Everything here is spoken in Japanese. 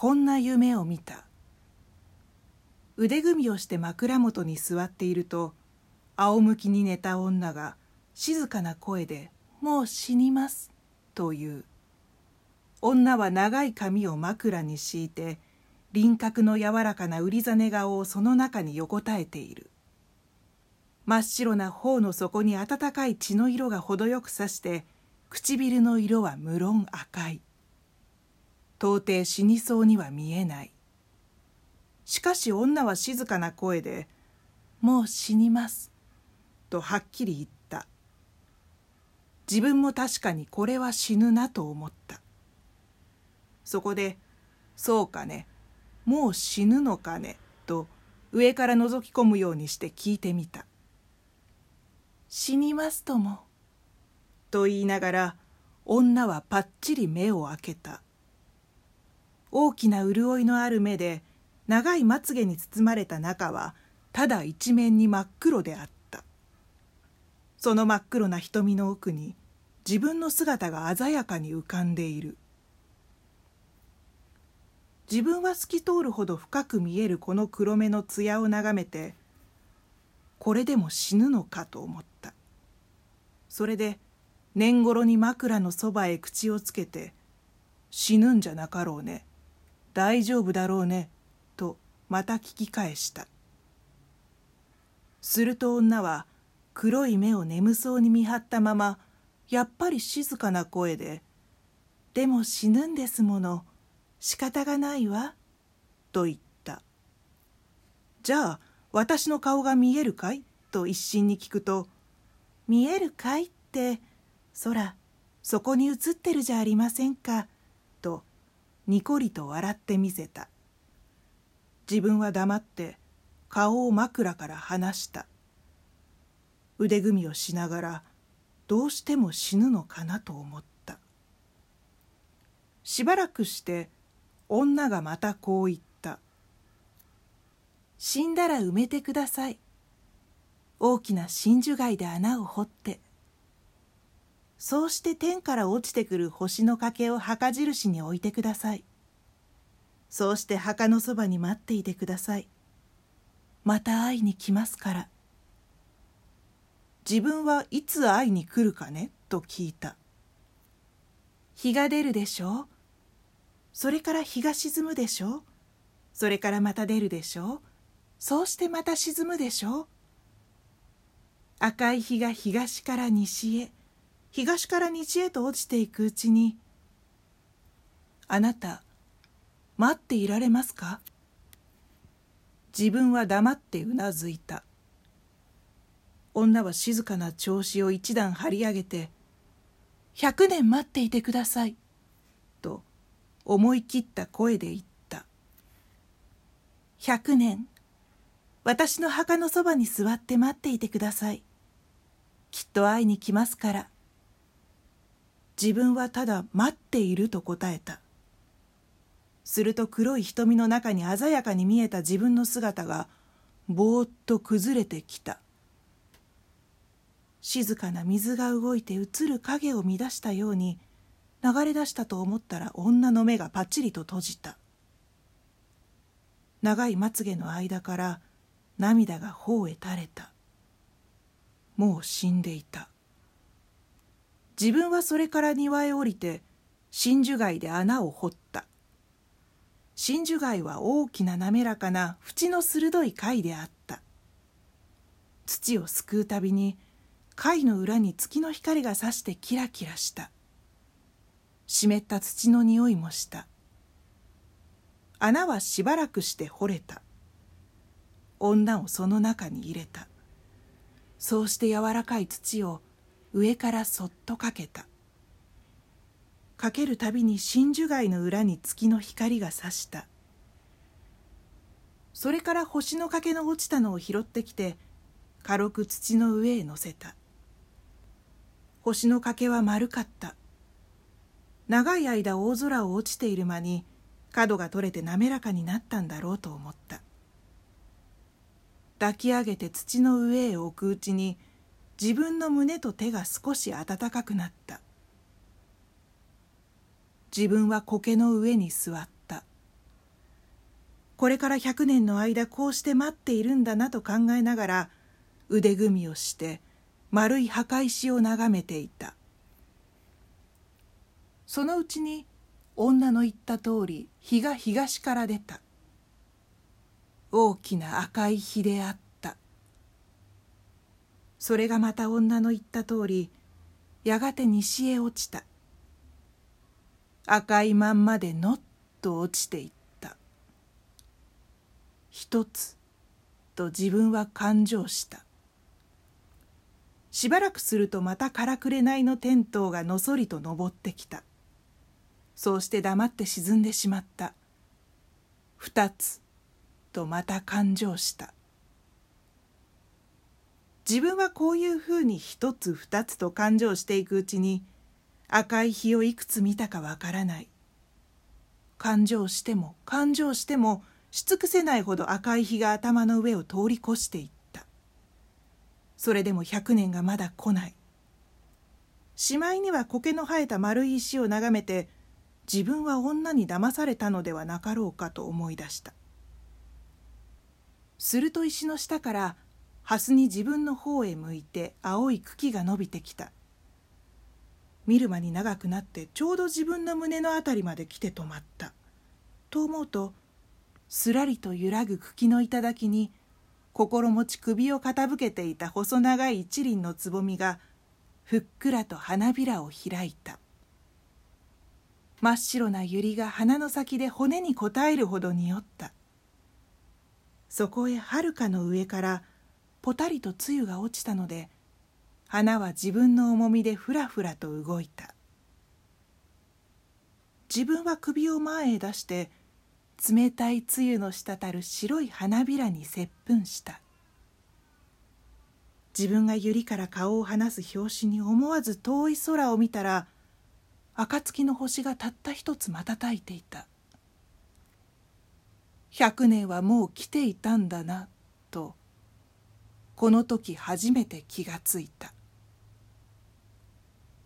こんな夢を見た。腕組みをして枕元に座っていると仰向きに寝た女が静かな声で「もう死にます」という。女は長い髪を枕に敷いて輪郭の柔らかな売りざ顔をその中に横たえている。真っ白な頬の底に温かい血の色が程よくさして唇の色は無論赤い。到底死にそうには見えない。しかし女は静かな声で「もう死にます」とはっきり言った。自分も確かにこれは死ぬなと思った。そこで「そうかね。もう死ぬのかね」と上から覗き込むようにして聞いてみた「死にますとも」と言いながら女はぱっちり目を開けた。大きな潤いのある目で長いまつげに包まれた中はただ一面に真っ黒であった。その真っ黒な瞳の奥に自分の姿が鮮やかに浮かんでいる。自分は透き通るほど深く見えるこの黒目の艶を眺めてこれでも死ぬのかと思った。それで年頃に枕のそばへ口をつけて「死ぬんじゃなかろうね。大丈夫だろうね」とまた聞き返したすると女は黒い目を眠そうに見張ったままやっぱり静かな声で「でも死ぬんですもの仕方がないわ」と言った「じゃあ私の顔が見えるかい?」と一心に聞くと「見えるかい?」ってそらそこに映ってるじゃありませんか」にこりと笑ってみせた。自分は黙って顔を枕から離した。腕組みをしながらどうしても死ぬのかなと思った。しばらくして女がまたこう言った「死んだら埋めてください。大きな真珠貝で穴を掘って」そうして天から落ちてくる星の欠けを墓印に置いてください。そうして墓のそばに待っていてください。また会いに来ますから。自分はいつ会いに来るかね？と聞いた。日が出るでしょう？それから日が沈むでしょう？それからまた出るでしょう？そうしてまた沈むでしょう？赤い日が東から西へ。東から西へと落ちていくうちに「あなた待っていられますか?」自分は黙ってうなずいた。女は静かな調子を一段張り上げて「百年待っていてください」と思い切った声で言った「百年私の墓のそばに座って待っていてください。きっと会いに来ますから」自分はただ待っていると答えた。すると黒い瞳の中に鮮やかに見えた自分の姿がぼーっと崩れてきた。静かな水が動いて映る影を乱したように流れ出したと思ったら女の目がパッチリと閉じた。長いまつげの間から涙が頬へ垂れた。もう死んでいた。自分はそれから庭へ降りて真珠貝で穴を掘った。真珠貝は大きな滑らかな縁の鋭い貝であった。土をすくうたびに貝の裏に月の光がさしてキラキラした。湿った土の匂いもした。穴はしばらくして掘れた。女をその中に入れた。そうして柔らかい土を上からそっとかけた。かけるたびに真珠貝の裏に月の光がさした。それから星の欠けの落ちたのを拾ってきて軽く土の上へ乗せた。星の欠けは丸かった。長い間大空を落ちている間に角が取れて滑らかになったんだろうと思った。抱き上げて土の上へ置くうちに自分の胸と手が少し温かくなった。自分は苔の上に座った。これから100年の間こうして待っているんだなと考えながら腕組みをして丸い墓石を眺めていた。そのうちに女の言った通り日が東から出た。大きな赤い日であった。それがまた女の言った通りやがて西へ落ちた。赤いまんまでのっと落ちていった。一つと自分は感情した。しばらくするとまたからくれないのテントウがのそりと登ってきた。そうして黙って沈んでしまった。二つとまた感情した。自分はこういうふうに一つ二つと感情していくうちに赤い日をいくつ見たかわからない。感情しても感情してもし尽くせないほど赤い日が頭の上を通り越していった。それでも百年がまだ来ない。しまいには苔の生えた丸い石を眺めて自分は女に騙されたのではなかろうかと思い出した。すると石の下から蓮に自分の方へ向いて青い茎が伸びてきた。見る間に長くなってちょうど自分の胸のあたりまで来て止まった。と思うとすらりと揺らぐ茎の頂に心持ち首を傾けていた細長い一輪のつぼみがふっくらと花びらを開いた。真っ白な百合が鼻の先で骨に応えるほど匂った。そこへはるかの上からぽたりと露が落ちたので花は自分の重みでふらふらと動いた。自分は首を前へ出して冷たい露の滴る白い花びらに接吻した。自分が百合から顔を離す拍子に思わず遠い空を見たら暁の星がたった一つ瞬いていた。百年はもう来ていたんだなと。この時初めて気がついた。